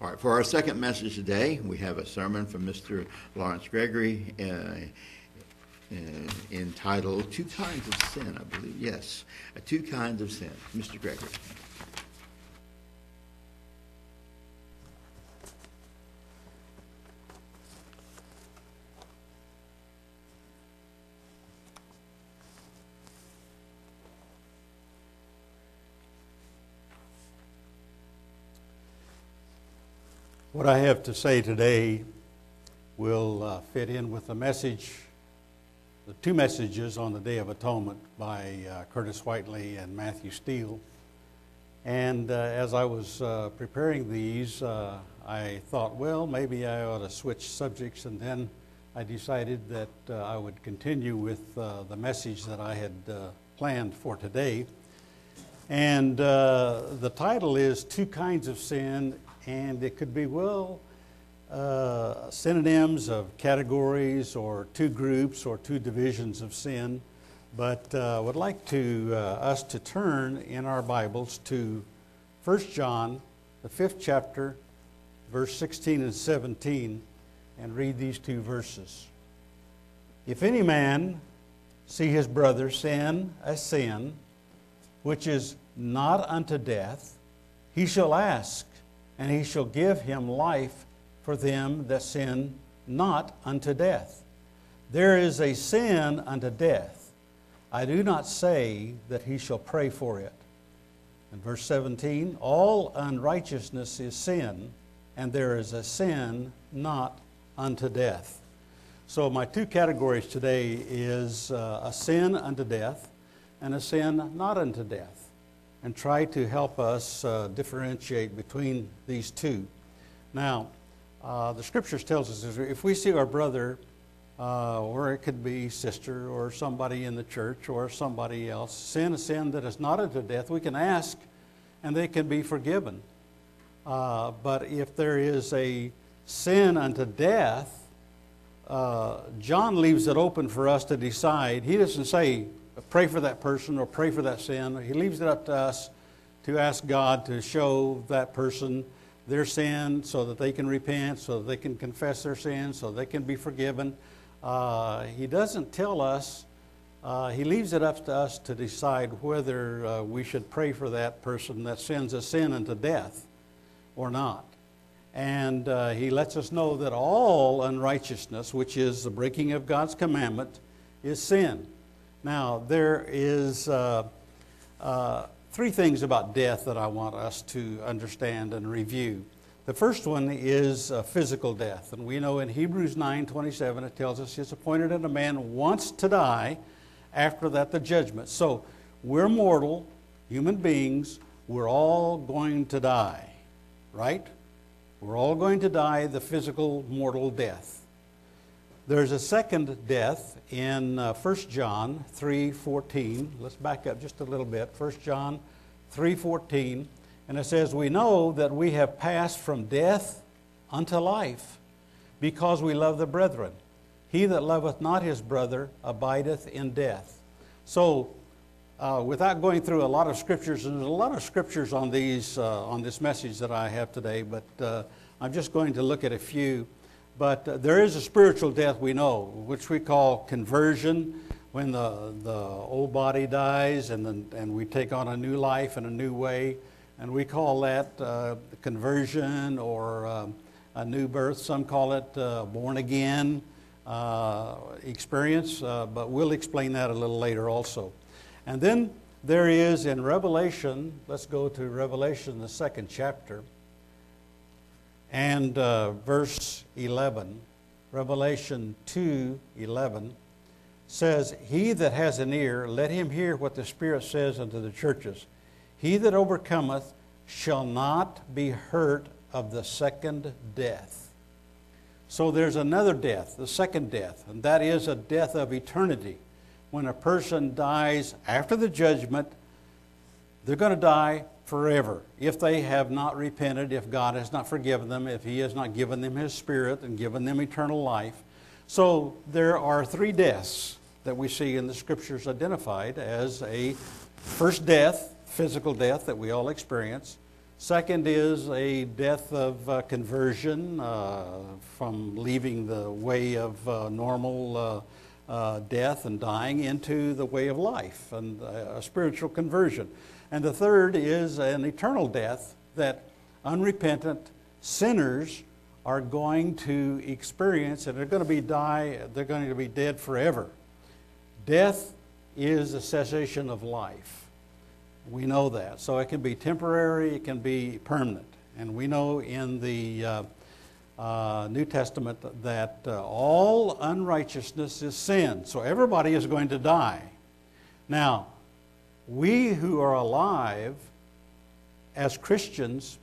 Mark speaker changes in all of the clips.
Speaker 1: All right, for our second message today, we have a sermon from Mr. Lawrence Gregory uh, uh, entitled Two Kinds of Sin, I believe. Yes, Two Kinds of Sin. Mr. Gregory.
Speaker 2: What I have to say today will uh, fit in with the message, the two messages on the Day of Atonement by uh, Curtis Whiteley and Matthew Steele. And uh, as I was uh, preparing these, uh, I thought, well, maybe I ought to switch subjects, and then I decided that uh, I would continue with the message that I had planned for today. And the title is Two Kinds of Sin and it could be, well, uh, synonyms of categories or two groups or two divisions of sin. But I uh, would like to uh, us to turn in our Bibles to 1 John, the fifth chapter, verse 16 and 17, and read these two verses. If any man see his brother sin a sin which is not unto death, he shall ask, and he shall give him life for them that sin not unto death. There is a sin unto death. I do not say that he shall pray for it. In verse 17, all unrighteousness is sin, and there is a sin not unto death. So my two categories today is uh, a sin unto death and a sin not unto death and try to help us uh, differentiate between these two. Now, uh, the scriptures tells us if we see our brother, uh, or it could be sister, or somebody in the church, or somebody else, sin a sin that is not unto death, we can ask, and they can be forgiven. Uh, but if there is a sin unto death, uh, John leaves it open for us to decide. He doesn't say pray for that person or pray for that sin. He leaves it up to us to ask God to show that person their sin so that they can repent, so that they can confess their sin, so they can be forgiven. Uh, he doesn't tell us, uh, he leaves it up to us to decide whether uh, we should pray for that person that sins a sin unto death or not. And uh, he lets us know that all unrighteousness, which is the breaking of God's commandment, is sin. Now, there is uh, uh, three things about death that I want us to understand and review. The first one is uh, physical death. And we know in Hebrews 9 27, it tells us it's appointed that a man wants to die, after that, the judgment. So we're mortal, human beings, we're all going to die, right? We're all going to die the physical mortal death. There's a second death in uh, 1 John 3:14. Let's back up just a little bit. 1 John 3:14, and it says, "We know that we have passed from death unto life, because we love the brethren. He that loveth not his brother abideth in death." So, uh, without going through a lot of scriptures, and there's a lot of scriptures on these uh, on this message that I have today, but uh, I'm just going to look at a few. But uh, there is a spiritual death we know, which we call conversion, when the, the old body dies and, the, and we take on a new life in a new way. And we call that uh, conversion or uh, a new birth. Some call it uh, born again uh, experience, uh, but we'll explain that a little later also. And then there is in Revelation, let's go to Revelation, the second chapter and uh, verse 11, Revelation 2 11, says, He that has an ear, let him hear what the Spirit says unto the churches. He that overcometh shall not be hurt of the second death. So there's another death, the second death, and that is a death of eternity. When a person dies after the judgment, they're going to die forever if they have not repented, if God has not forgiven them, if He has not given them His Spirit and given them eternal life. So there are three deaths that we see in the Scriptures identified as a first death, physical death that we all experience, Second is a death of uh, conversion uh, from leaving the way of uh, normal uh, death and dying into the way of life and uh, a spiritual conversion. And the third is an eternal death that unrepentant sinners are going to experience and they're going to be die they're going to be dead forever. Death is a cessation of life. We know that. So it can be temporary, it can be permanent. And we know in the uh, uh, New Testament that uh, all unrighteousness is sin. So everybody is going to die. Now, we who are alive as Christians,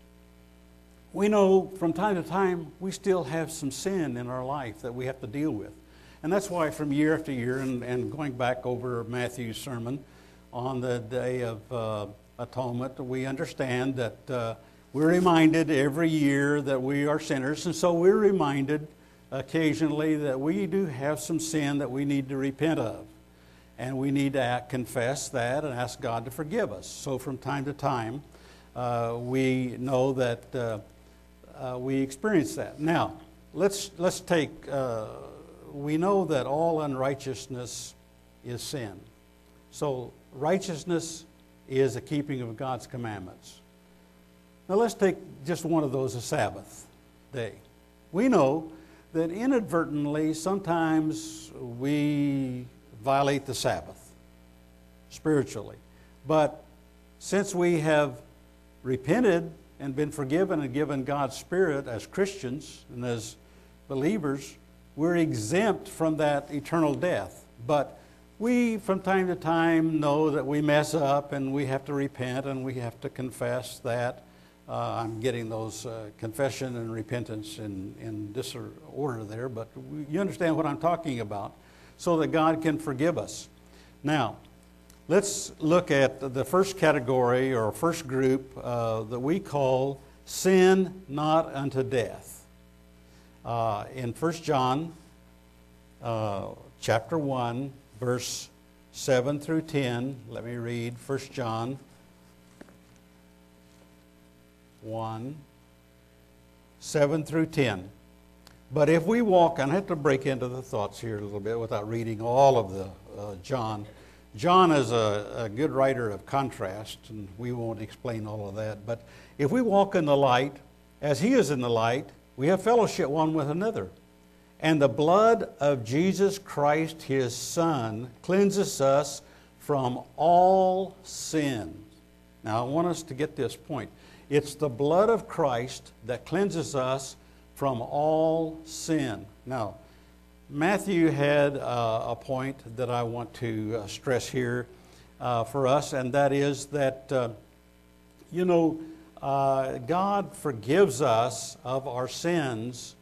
Speaker 2: we know from time to time we still have some sin in our life that we have to deal with. And that's why, from year after year, and, and going back over Matthew's sermon on the Day of uh, Atonement, we understand that uh, we're reminded every year that we are sinners, and so we're reminded occasionally that we do have some sin that we need to repent of. And we need to act, confess that and ask God to forgive us. So, from time to time, uh, we know that uh, uh, we experience that. Now, let's, let's take uh, we know that all unrighteousness is sin. So, righteousness is the keeping of God's commandments. Now, let's take just one of those, a Sabbath day. We know that inadvertently, sometimes we violate the Sabbath spiritually. But since we have repented and been forgiven and given God's Spirit as Christians and as believers, we're exempt from that eternal death. But we, from time to time, know that we mess up and we have to repent and we have to confess that. Uh, I'm getting those uh, confession and repentance in, in disorder there, but you understand what I'm talking about, so that God can forgive us. Now, let's look at the first category or first group uh, that we call sin not unto death uh, in 1 John uh, chapter 1, verse 7 through 10. Let me read 1 John 1, 7 through 10. But if we walk, and I have to break into the thoughts here a little bit without reading all of the uh, John. John is a, a good writer of contrast, and we won't explain all of that. But if we walk in the light, as he is in the light, we have fellowship one with another. And the blood of Jesus Christ, his Son, cleanses us from all sin. Now, I want us to get this point. It's the blood of Christ that cleanses us from all sin. Now, Matthew had uh, a point that I want to uh, stress here uh, for us, and that is that, uh, you know, uh, God forgives us of our sins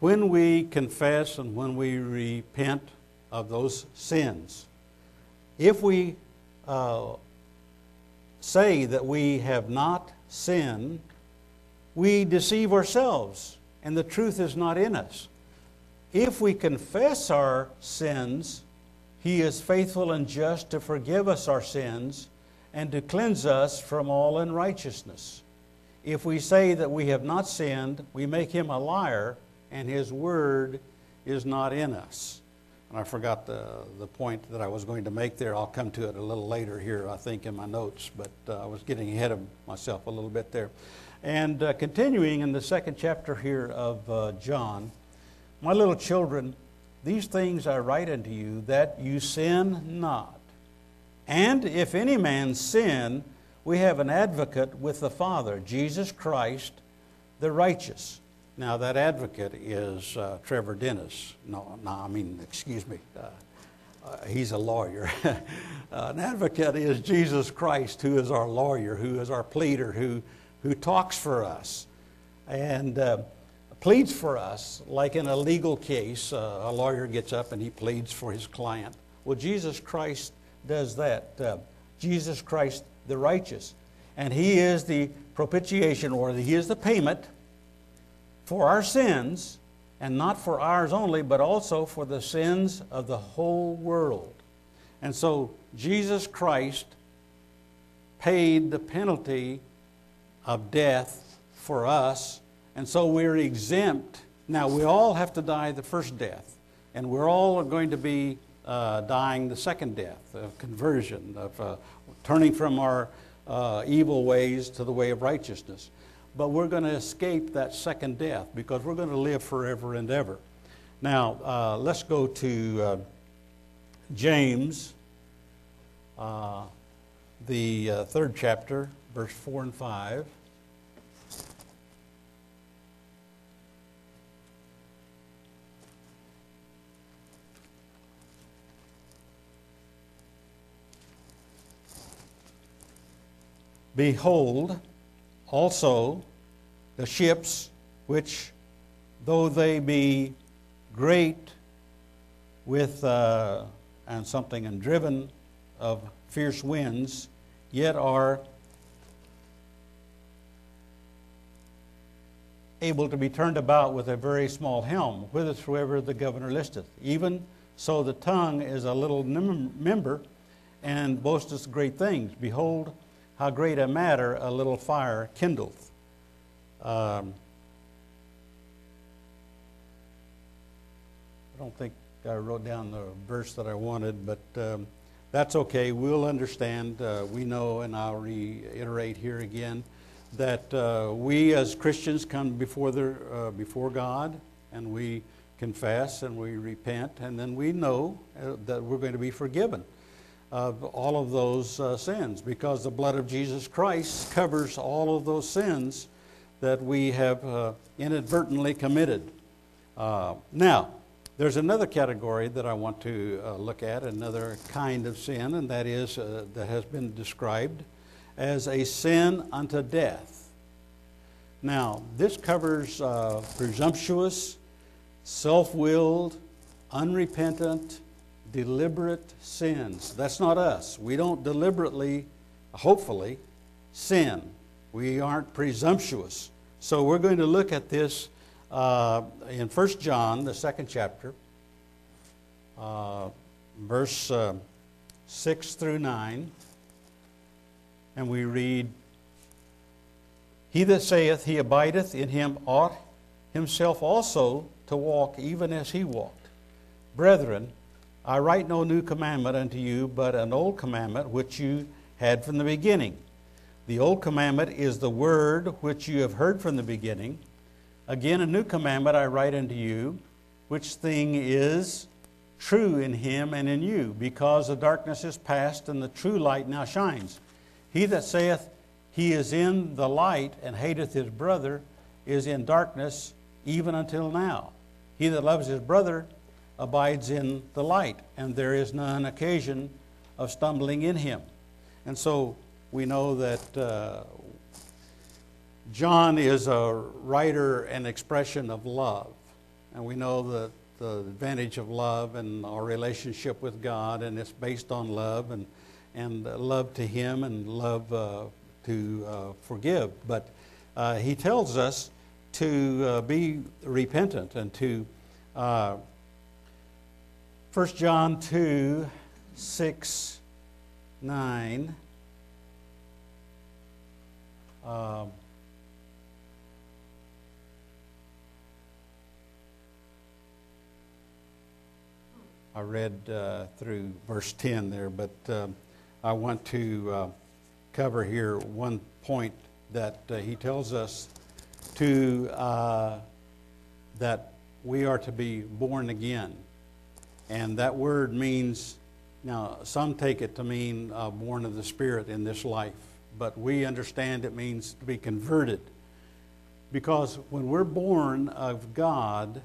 Speaker 2: when we confess and when we repent of those sins. If we uh, say that we have not sinned, we deceive ourselves and the truth is not in us. If we confess our sins, He is faithful and just to forgive us our sins and to cleanse us from all unrighteousness. If we say that we have not sinned, we make him a liar, and his word is not in us. And I forgot the, the point that I was going to make there. I'll come to it a little later here, I think, in my notes, but uh, I was getting ahead of myself a little bit there. And uh, continuing in the second chapter here of uh, John, my little children, these things I write unto you that you sin not. And if any man sin, we have an advocate with the Father, Jesus Christ, the righteous. Now, that advocate is uh, Trevor Dennis. No, no, I mean, excuse me. Uh, uh, he's a lawyer. an advocate is Jesus Christ, who is our lawyer, who is our pleader, who, who talks for us and uh, pleads for us, like in a legal case. Uh, a lawyer gets up and he pleads for his client. Well, Jesus Christ does that. Uh, Jesus Christ the righteous. And He is the propitiation, or He is the payment for our sins, and not for ours only, but also for the sins of the whole world. And so Jesus Christ paid the penalty of death for us, and so we're exempt. Now, we all have to die the first death, and we're all going to be uh, dying the second death of conversion, of uh, turning from our uh, evil ways to the way of righteousness. But we're going to escape that second death because we're going to live forever and ever. Now, uh, let's go to uh, James, uh, the uh, third chapter, verse 4 and 5. Behold, also the ships which, though they be great with uh, and something and driven of fierce winds, yet are able to be turned about with a very small helm, whithersoever the governor listeth. Even so, the tongue is a little member and boasteth great things. Behold, how great a matter a little fire kindleth. Um, I don't think I wrote down the verse that I wanted, but um, that's okay. We'll understand. Uh, we know, and I'll reiterate here again, that uh, we as Christians come before, the, uh, before God and we confess and we repent, and then we know uh, that we're going to be forgiven of all of those uh, sins because the blood of Jesus Christ covers all of those sins that we have uh, inadvertently committed. now, there's another category that I want to uh, look at, another kind of sin, and that is uh, that has been described as a sin unto death. Now, this covers uh, presumptuous, self willed, unrepentant, deliberate sins. That's not us. We don't deliberately, hopefully, sin. We aren't presumptuous. So we're going to look at this uh, in 1 John, the second chapter, uh, verse uh, 6 through 9, and we read, He that saith he abideth in him ought himself also to walk even as he walked. Brethren, I write no new commandment unto you, but an old commandment which you had from the beginning. The old commandment is the word which you have heard from the beginning. Again, a new commandment I write unto you, which thing is true in him and in you, because the darkness is past and the true light now shines. He that saith he is in the light and hateth his brother is in darkness even until now. He that loves his brother abides in the light, and there is none occasion of stumbling in him. And so we know that uh, John is a writer and expression of love. And we know that the advantage of love and our relationship with God, and it's based on love and, and love to Him and love uh, to uh, forgive. But uh, He tells us to uh, be repentant and to. 1 uh, John 2 6 9. Um, I read uh, through verse 10 there, but um, I want to uh, cover here one point that uh, he tells us to uh, that we are to be born again. And that word means, now, some take it to mean uh, born of the Spirit in this life, but we understand it means to be converted. Because when we're born of God,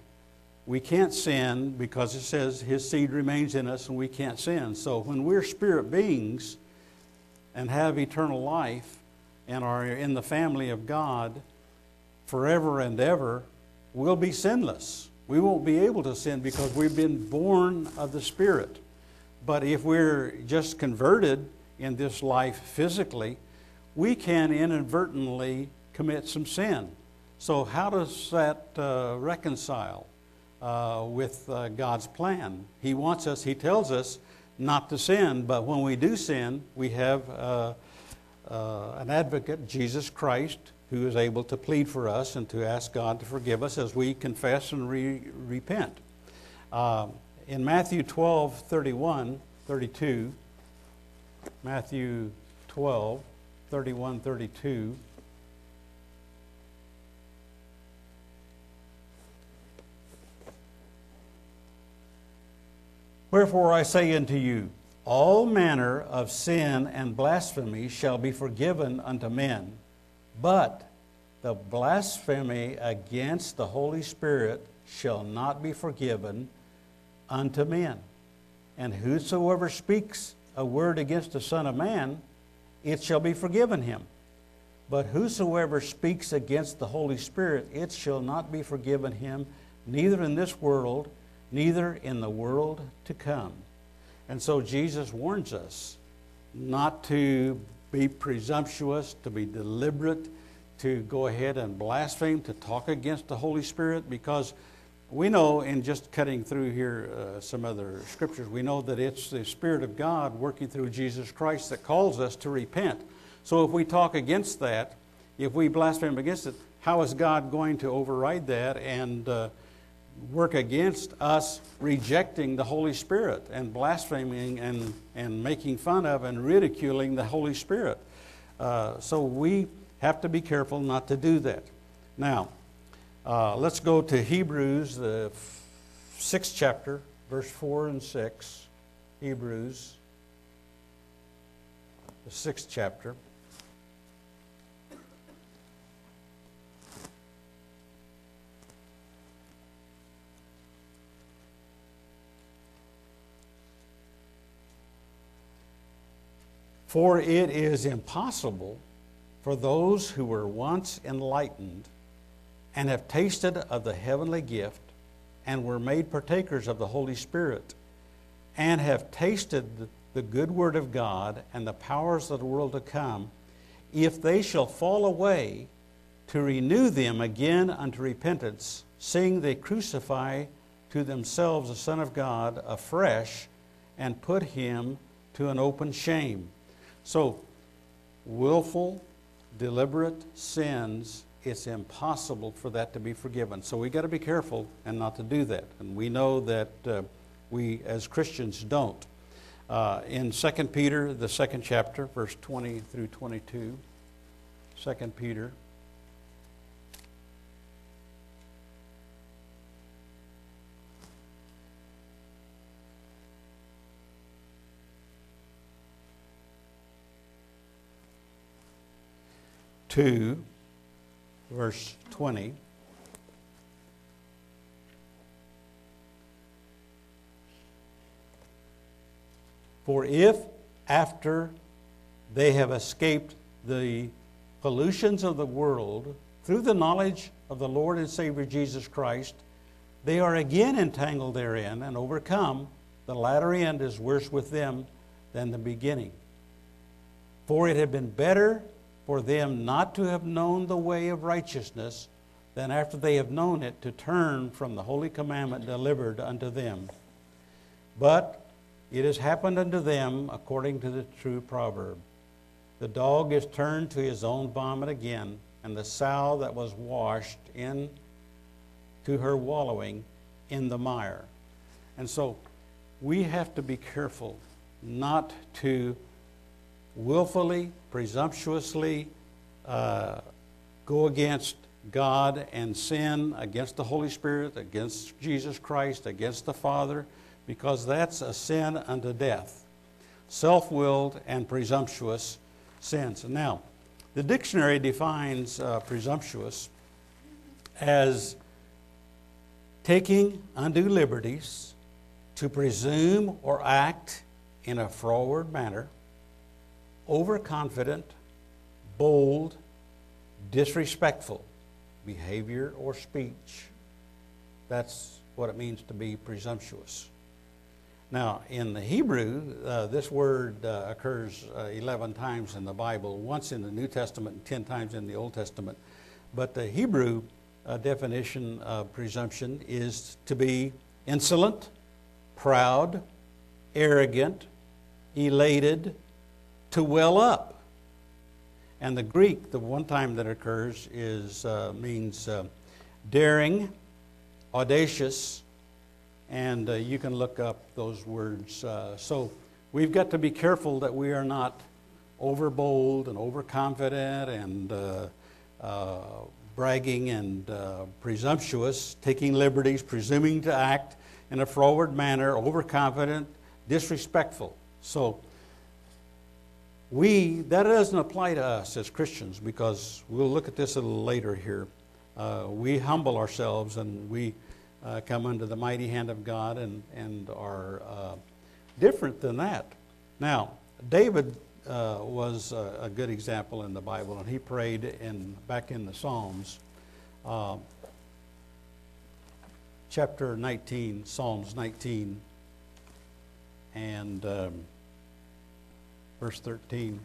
Speaker 2: we can't sin because it says his seed remains in us and we can't sin. So when we're spirit beings and have eternal life and are in the family of God forever and ever, we'll be sinless. We won't be able to sin because we've been born of the Spirit. But if we're just converted in this life physically, we can inadvertently commit some sin. So, how does that uh, reconcile? uh, with uh, God's plan. He wants us, He tells us not to sin, but when we do sin, we have uh, uh, an advocate, Jesus Christ, who is able to plead for us and to ask God to forgive us as we confess and re- repent. Uh, in Matthew 12, 31, 32, Matthew 12, 31, 32, Wherefore I say unto you, all manner of sin and blasphemy shall be forgiven unto men, but the blasphemy against the Holy Spirit shall not be forgiven unto men. And whosoever speaks a word against the Son of Man, it shall be forgiven him. But whosoever speaks against the Holy Spirit, it shall not be forgiven him, neither in this world, neither in the world to come. And so Jesus warns us not to be presumptuous, to be deliberate, to go ahead and blaspheme, to talk against the Holy Spirit, because we know in just cutting through here uh, some other scriptures, we know that it's the Spirit of God working through Jesus Christ that calls us to repent. So if we talk against that, if we blaspheme against it, how is God going to override that and uh, work against us rejecting the Holy Spirit and blaspheming and, and making fun of and ridiculing the Holy Spirit? Uh, so we have to be careful not to do that. Now, uh, let's go to Hebrews, the sixth chapter, verse 4 and 6. Hebrews, the sixth chapter. For it is impossible for those who were once enlightened and have tasted of the heavenly gift and were made partakers of the Holy Spirit and have tasted the good word of God and the powers of the world to come, if they shall fall away, to renew them again unto repentance, seeing they crucify to themselves the Son of God afresh and put him to an open shame. So, willful, deliberate sins it's impossible for that to be forgiven. So we got to be careful and not to do that. And we know that uh, we as Christians don't. Uh, in 2 Peter, the second chapter, verse 20 through 22, 2 Peter. Two verse 20. For if after they have escaped the pollutions of the world through the knowledge of the Lord and Savior Jesus Christ, they are again entangled therein and overcome, the latter end is worse with them than the beginning. For it had been better for them not to have known the way of righteousness than after they have known it to turn from the holy commandment delivered unto them. But it has happened unto them according to the true proverb The dog is turned to his own vomit again, and the sow that was washed in to her wallowing in the mire. And so we have to be careful not to willfully, presumptuously uh, go against God and sin against the Holy Spirit, against Jesus Christ, against the Father, because that's a sin unto death. Self willed and presumptuous sins. Now, the dictionary defines uh, presumptuous as taking undue liberties to presume or act in a froward manner overconfident, bold, disrespectful behavior or speech. That's what it means to be presumptuous. Now, in the Hebrew, uh, this word uh, occurs uh, 11 times in the Bible, once in the New Testament and 10 times in the Old Testament. But the Hebrew uh, definition of presumption is to be insolent, proud, arrogant, elated, to well up, And the Greek, the one time that occurs, is uh, means uh, daring, audacious, and uh, you can look up those words. Uh, so we've got to be careful that we are not overbold and overconfident and uh, uh, bragging and presumptuous, taking liberties, presuming to act in a forward manner, overconfident, disrespectful. So we that doesn't apply to us as Christians because we'll look at this a little later here. Uh, we humble ourselves and we uh, come under the mighty hand of God and and are uh, different than that. Now, David uh, was a, a, good example in the Bible, and he prayed in back in the Psalms, uh, chapter 19, Psalms 19, and um, verse 13.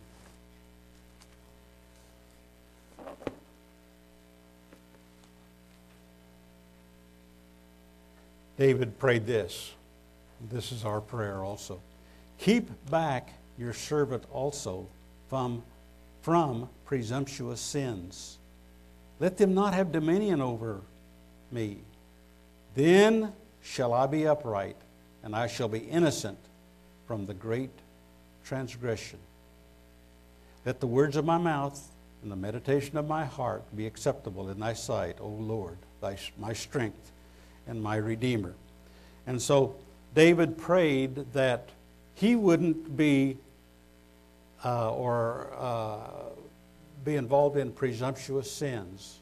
Speaker 2: David prayed this. This is our prayer also. Keep back your servant also from, from presumptuous sins. Let them not have dominion over me. Then shall I be upright, and I shall be innocent from the great transgression. Let the words of my mouth and the meditation of my heart be acceptable in thy sight, O Lord, thy, my strength and my Redeemer. And so David prayed that he wouldn't be uh, or uh, be involved in presumptuous sins,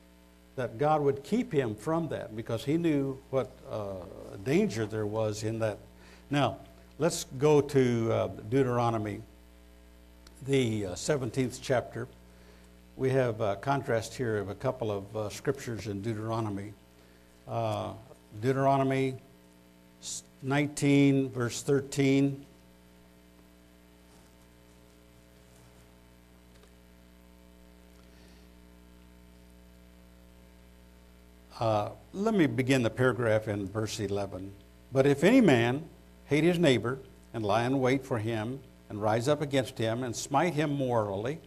Speaker 2: that God would keep him from that because he knew what uh, danger there was in that. Now, let's go to uh, Deuteronomy, the 17th uh, chapter. We have a contrast here of a couple of uh, scriptures in Deuteronomy. Deuteronomy 19, verse 13. Uh, let me begin the paragraph in verse 11. But if any man hate his neighbor and lie in wait for him and rise up against him and smite him morally,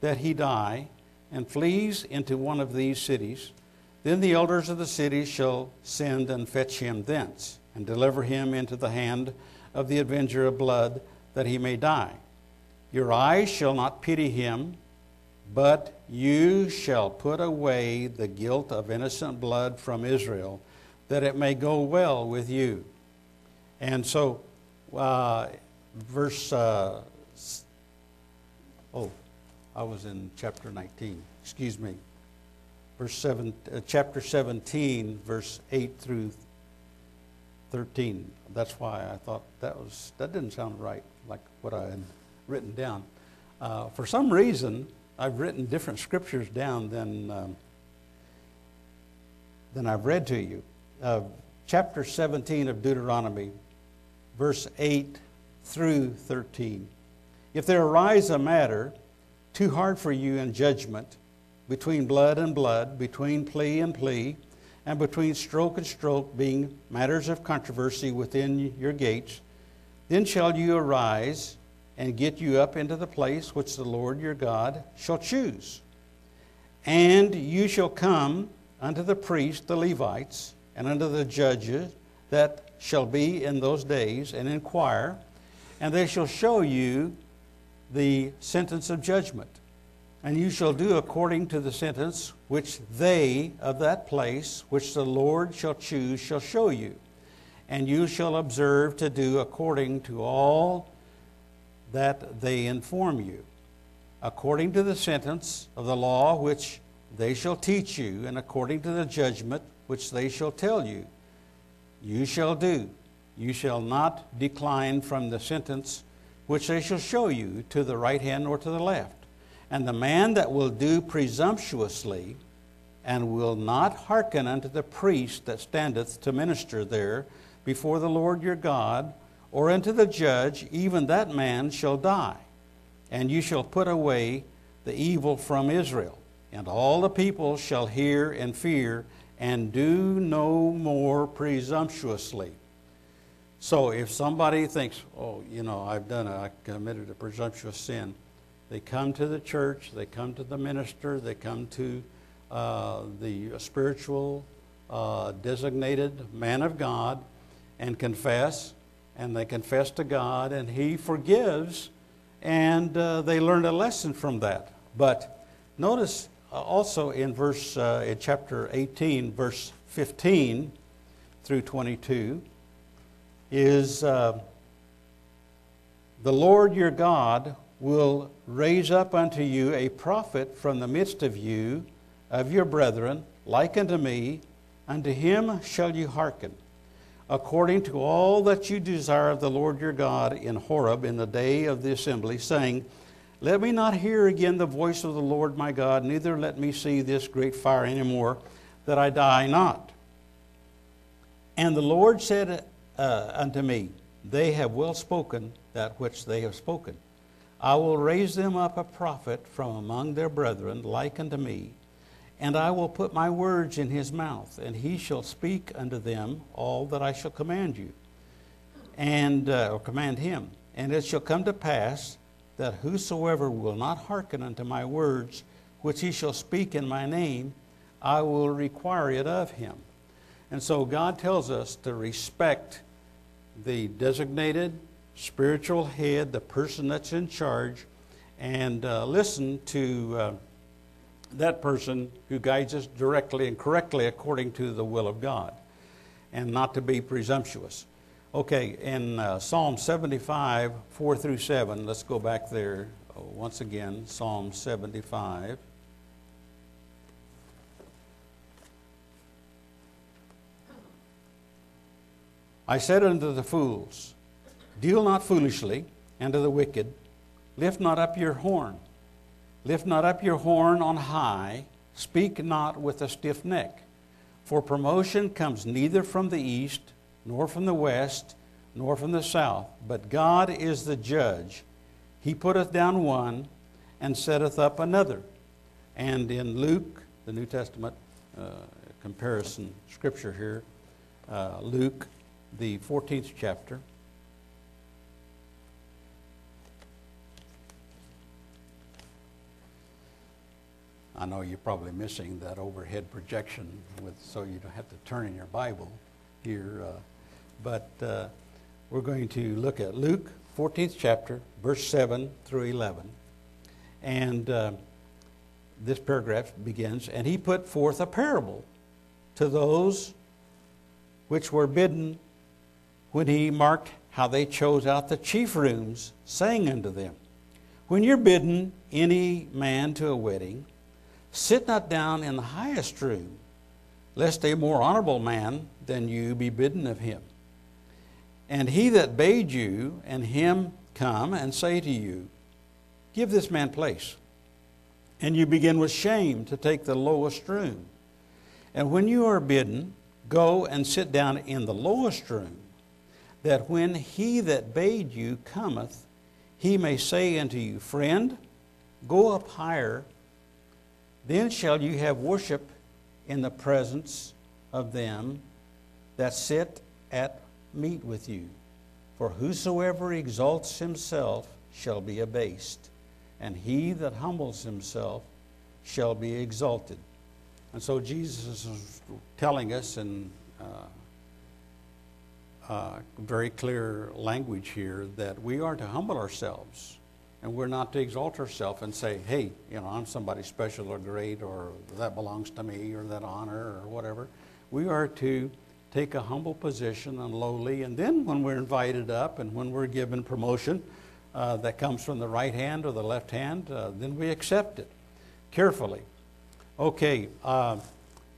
Speaker 2: that he die and flees into one of these cities, then the elders of the city shall send and fetch him thence and deliver him into the hand of the avenger of blood that he may die. Your eyes shall not pity him but you shall put away the guilt of innocent blood from Israel, that it may go well with you. And so, uh, verse, uh, oh, I was in chapter 19, excuse me. Verse 7, uh, chapter 17, verse 8 through 13. That's why I thought that was, that didn't sound right, like what I had written down. Uh, for some reason, I've written different scriptures down than, um, than I've read to you. Uh, chapter 17 of Deuteronomy, verse 8 through 13. If there arise a matter too hard for you in judgment, between blood and blood, between plea and plea, and between stroke and stroke, being matters of controversy within your gates, then shall you arise and get you up into the place which the Lord your God shall choose. And you shall come unto the priests, the Levites, and unto the judges that shall be in those days, and inquire, and they shall show you the sentence of judgment. And you shall do according to the sentence which they of that place, which the Lord shall choose, shall show you. And you shall observe to do according to all that they inform you, according to the sentence of the law which they shall teach you, and according to the judgment which they shall tell you. You shall do. You shall not decline from the sentence which they shall show you to the right hand or to the left. And the man that will do presumptuously, and will not hearken unto the priest that standeth to minister there before the Lord your God, or unto the judge, even that man shall die. And you shall put away the evil from Israel. And all the people shall hear and fear, and do no more presumptuously. So if somebody thinks, oh, you know, I've done it, I committed a presumptuous sin, They come to the church, they come to the minister, they come to uh, the spiritual uh, designated man of God and confess, and they confess to God, and He forgives, and uh, they learn a lesson from that. But notice also in verse uh, in chapter 18, verse 15 through 22, is uh, the Lord your God will raise up unto you a prophet from the midst of you, of your brethren, like unto me, unto him shall you hearken, according to all that you desire of the Lord your God in Horeb in the day of the assembly, saying, Let me not hear again the voice of the Lord my God, neither let me see this great fire any more, that I die not. And the Lord said uh, unto me, They have well spoken that which they have spoken. I will raise them up a prophet from among their brethren, like unto me, and I will put my words in his mouth, and he shall speak unto them all that I shall command you, and uh, or command him. And it shall come to pass that whosoever will not hearken unto my words, which he shall speak in my name, I will require it of him. And so God tells us to respect the designated spiritual head, the person that's in charge, and uh, listen to uh, that person who guides us directly and correctly according to the will of God, and not to be presumptuous. Okay, in uh, Psalm 75, 4 through 7, let's go back there uh, once again. Psalm 75. I said unto the fools, Deal not foolishly, and to the wicked, lift not up your horn. Lift not up your horn on high, speak not with a stiff neck. For promotion comes neither from the east, nor from the west, nor from the south, but God is the judge. He putteth down one, and setteth up another. And in Luke, the New Testament uh, comparison scripture here, uh, Luke, the 14th chapter, I know you're probably missing that overhead projection with, so you don't have to turn in your Bible here. Uh, but uh, we're going to look at Luke 14th chapter, verse 7 through 11. And uh, this paragraph begins, And he put forth a parable to those which were bidden when he marked how they chose out the chief rooms, saying unto them, When you're bidden any man to a wedding, Sit not down in the highest room, lest a more honorable man than you be bidden of him. And he that bade you and him come and say to you, Give this man place. And you begin with shame to take the lowest room. And when you are bidden, go and sit down in the lowest room, that when he that bade you cometh, he may say unto you, Friend, go up higher then shall you have worship in the presence of them that sit at meat with you. For whosoever exalts himself shall be abased, and he that humbles himself shall be exalted. And so Jesus is telling us in uh, uh, very clear language here that we are to humble ourselves and we're not to exalt ourselves and say, hey, you know, I'm somebody special or great or that belongs to me or that honor or whatever. We are to take a humble position and lowly. And then when we're invited up and when we're given promotion uh, that comes from the right hand or the left hand, uh, then we accept it carefully. Okay, uh,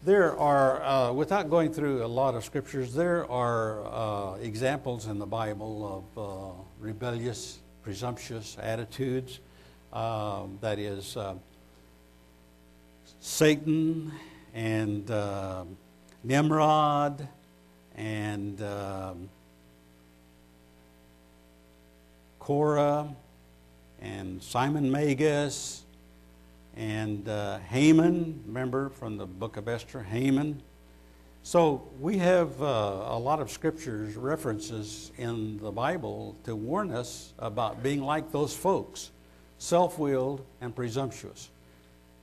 Speaker 2: there are, uh, without going through a lot of scriptures, there are uh, examples in the Bible of uh, rebellious presumptuous attitudes. Um, that is Satan and Nimrod and um, Korah and Simon Magus and uh, Haman, remember from the book of Esther, Haman so we have uh, a lot of scriptures, references in the Bible to warn us about being like those folks. self willed, and presumptuous.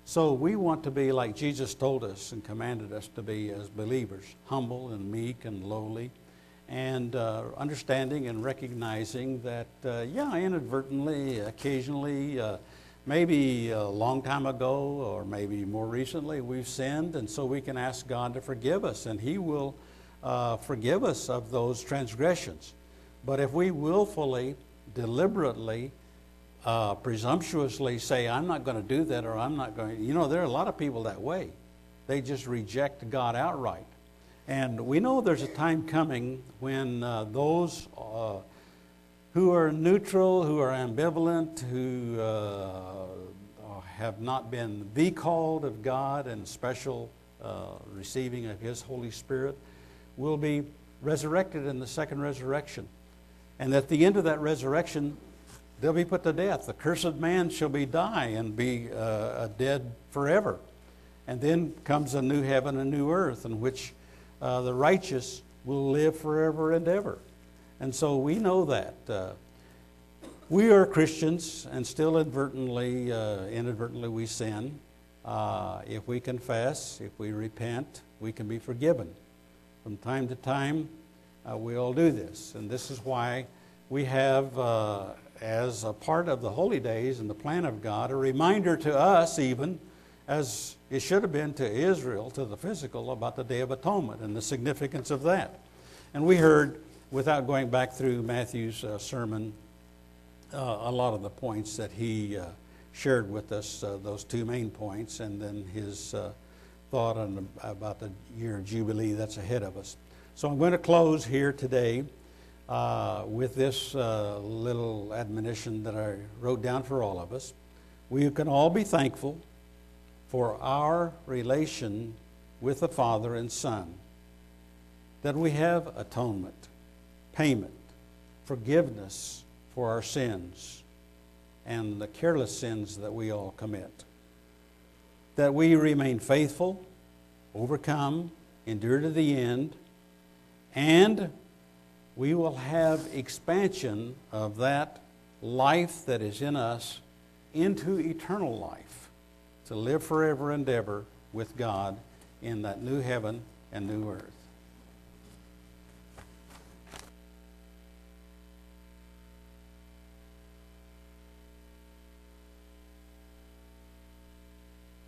Speaker 2: So we want to be like Jesus told us and commanded us to be as believers humble and meek and lowly, and uh, understanding and recognizing that, uh, yeah, inadvertently, occasionally, uh, maybe a long time ago or maybe more recently, we've sinned, and so we can ask God to forgive us, and He will uh, forgive us of those transgressions. But if we willfully, deliberately, uh, presumptuously say, I'm not going to do that or I'm not going you know, there are a lot of people that way. They just reject God outright. And we know there's a time coming when uh, those uh, who are neutral, who are ambivalent, who uh, have not been the called of God and special uh, receiving of His Holy Spirit will be resurrected in the second resurrection. And at the end of that resurrection, they'll be put to death. The cursed man shall be die and be uh, dead forever. And then comes a new heaven and new earth in which uh, the righteous will live forever and ever. And so we know that. Uh, we are Christians, and still inadvertently, uh, inadvertently we sin. Uh, if we confess, if we repent, we can be forgiven. From time to time, uh, we all do this. And this is why we have as a part of the holy days and the plan of God, a reminder to us, even as it should have been to Israel, to the physical, about the Day of Atonement and the significance of that. And we heard, without going back through Matthew's uh, sermon, uh, a lot of the points that he uh, shared with us, uh, those two main points, and then his uh, thought on, about the year of Jubilee that's ahead of us. So I'm going to close here today uh, with this uh, little admonition that I wrote down for all of us. We can all be thankful for our relation with the Father and Son, that we have atonement, payment, forgiveness for our sins, and the careless sins that we all commit. That we remain faithful, overcome, endure to the end, and we will have expansion of that life that is in us into eternal life to live forever and ever with God in that new heaven and new earth.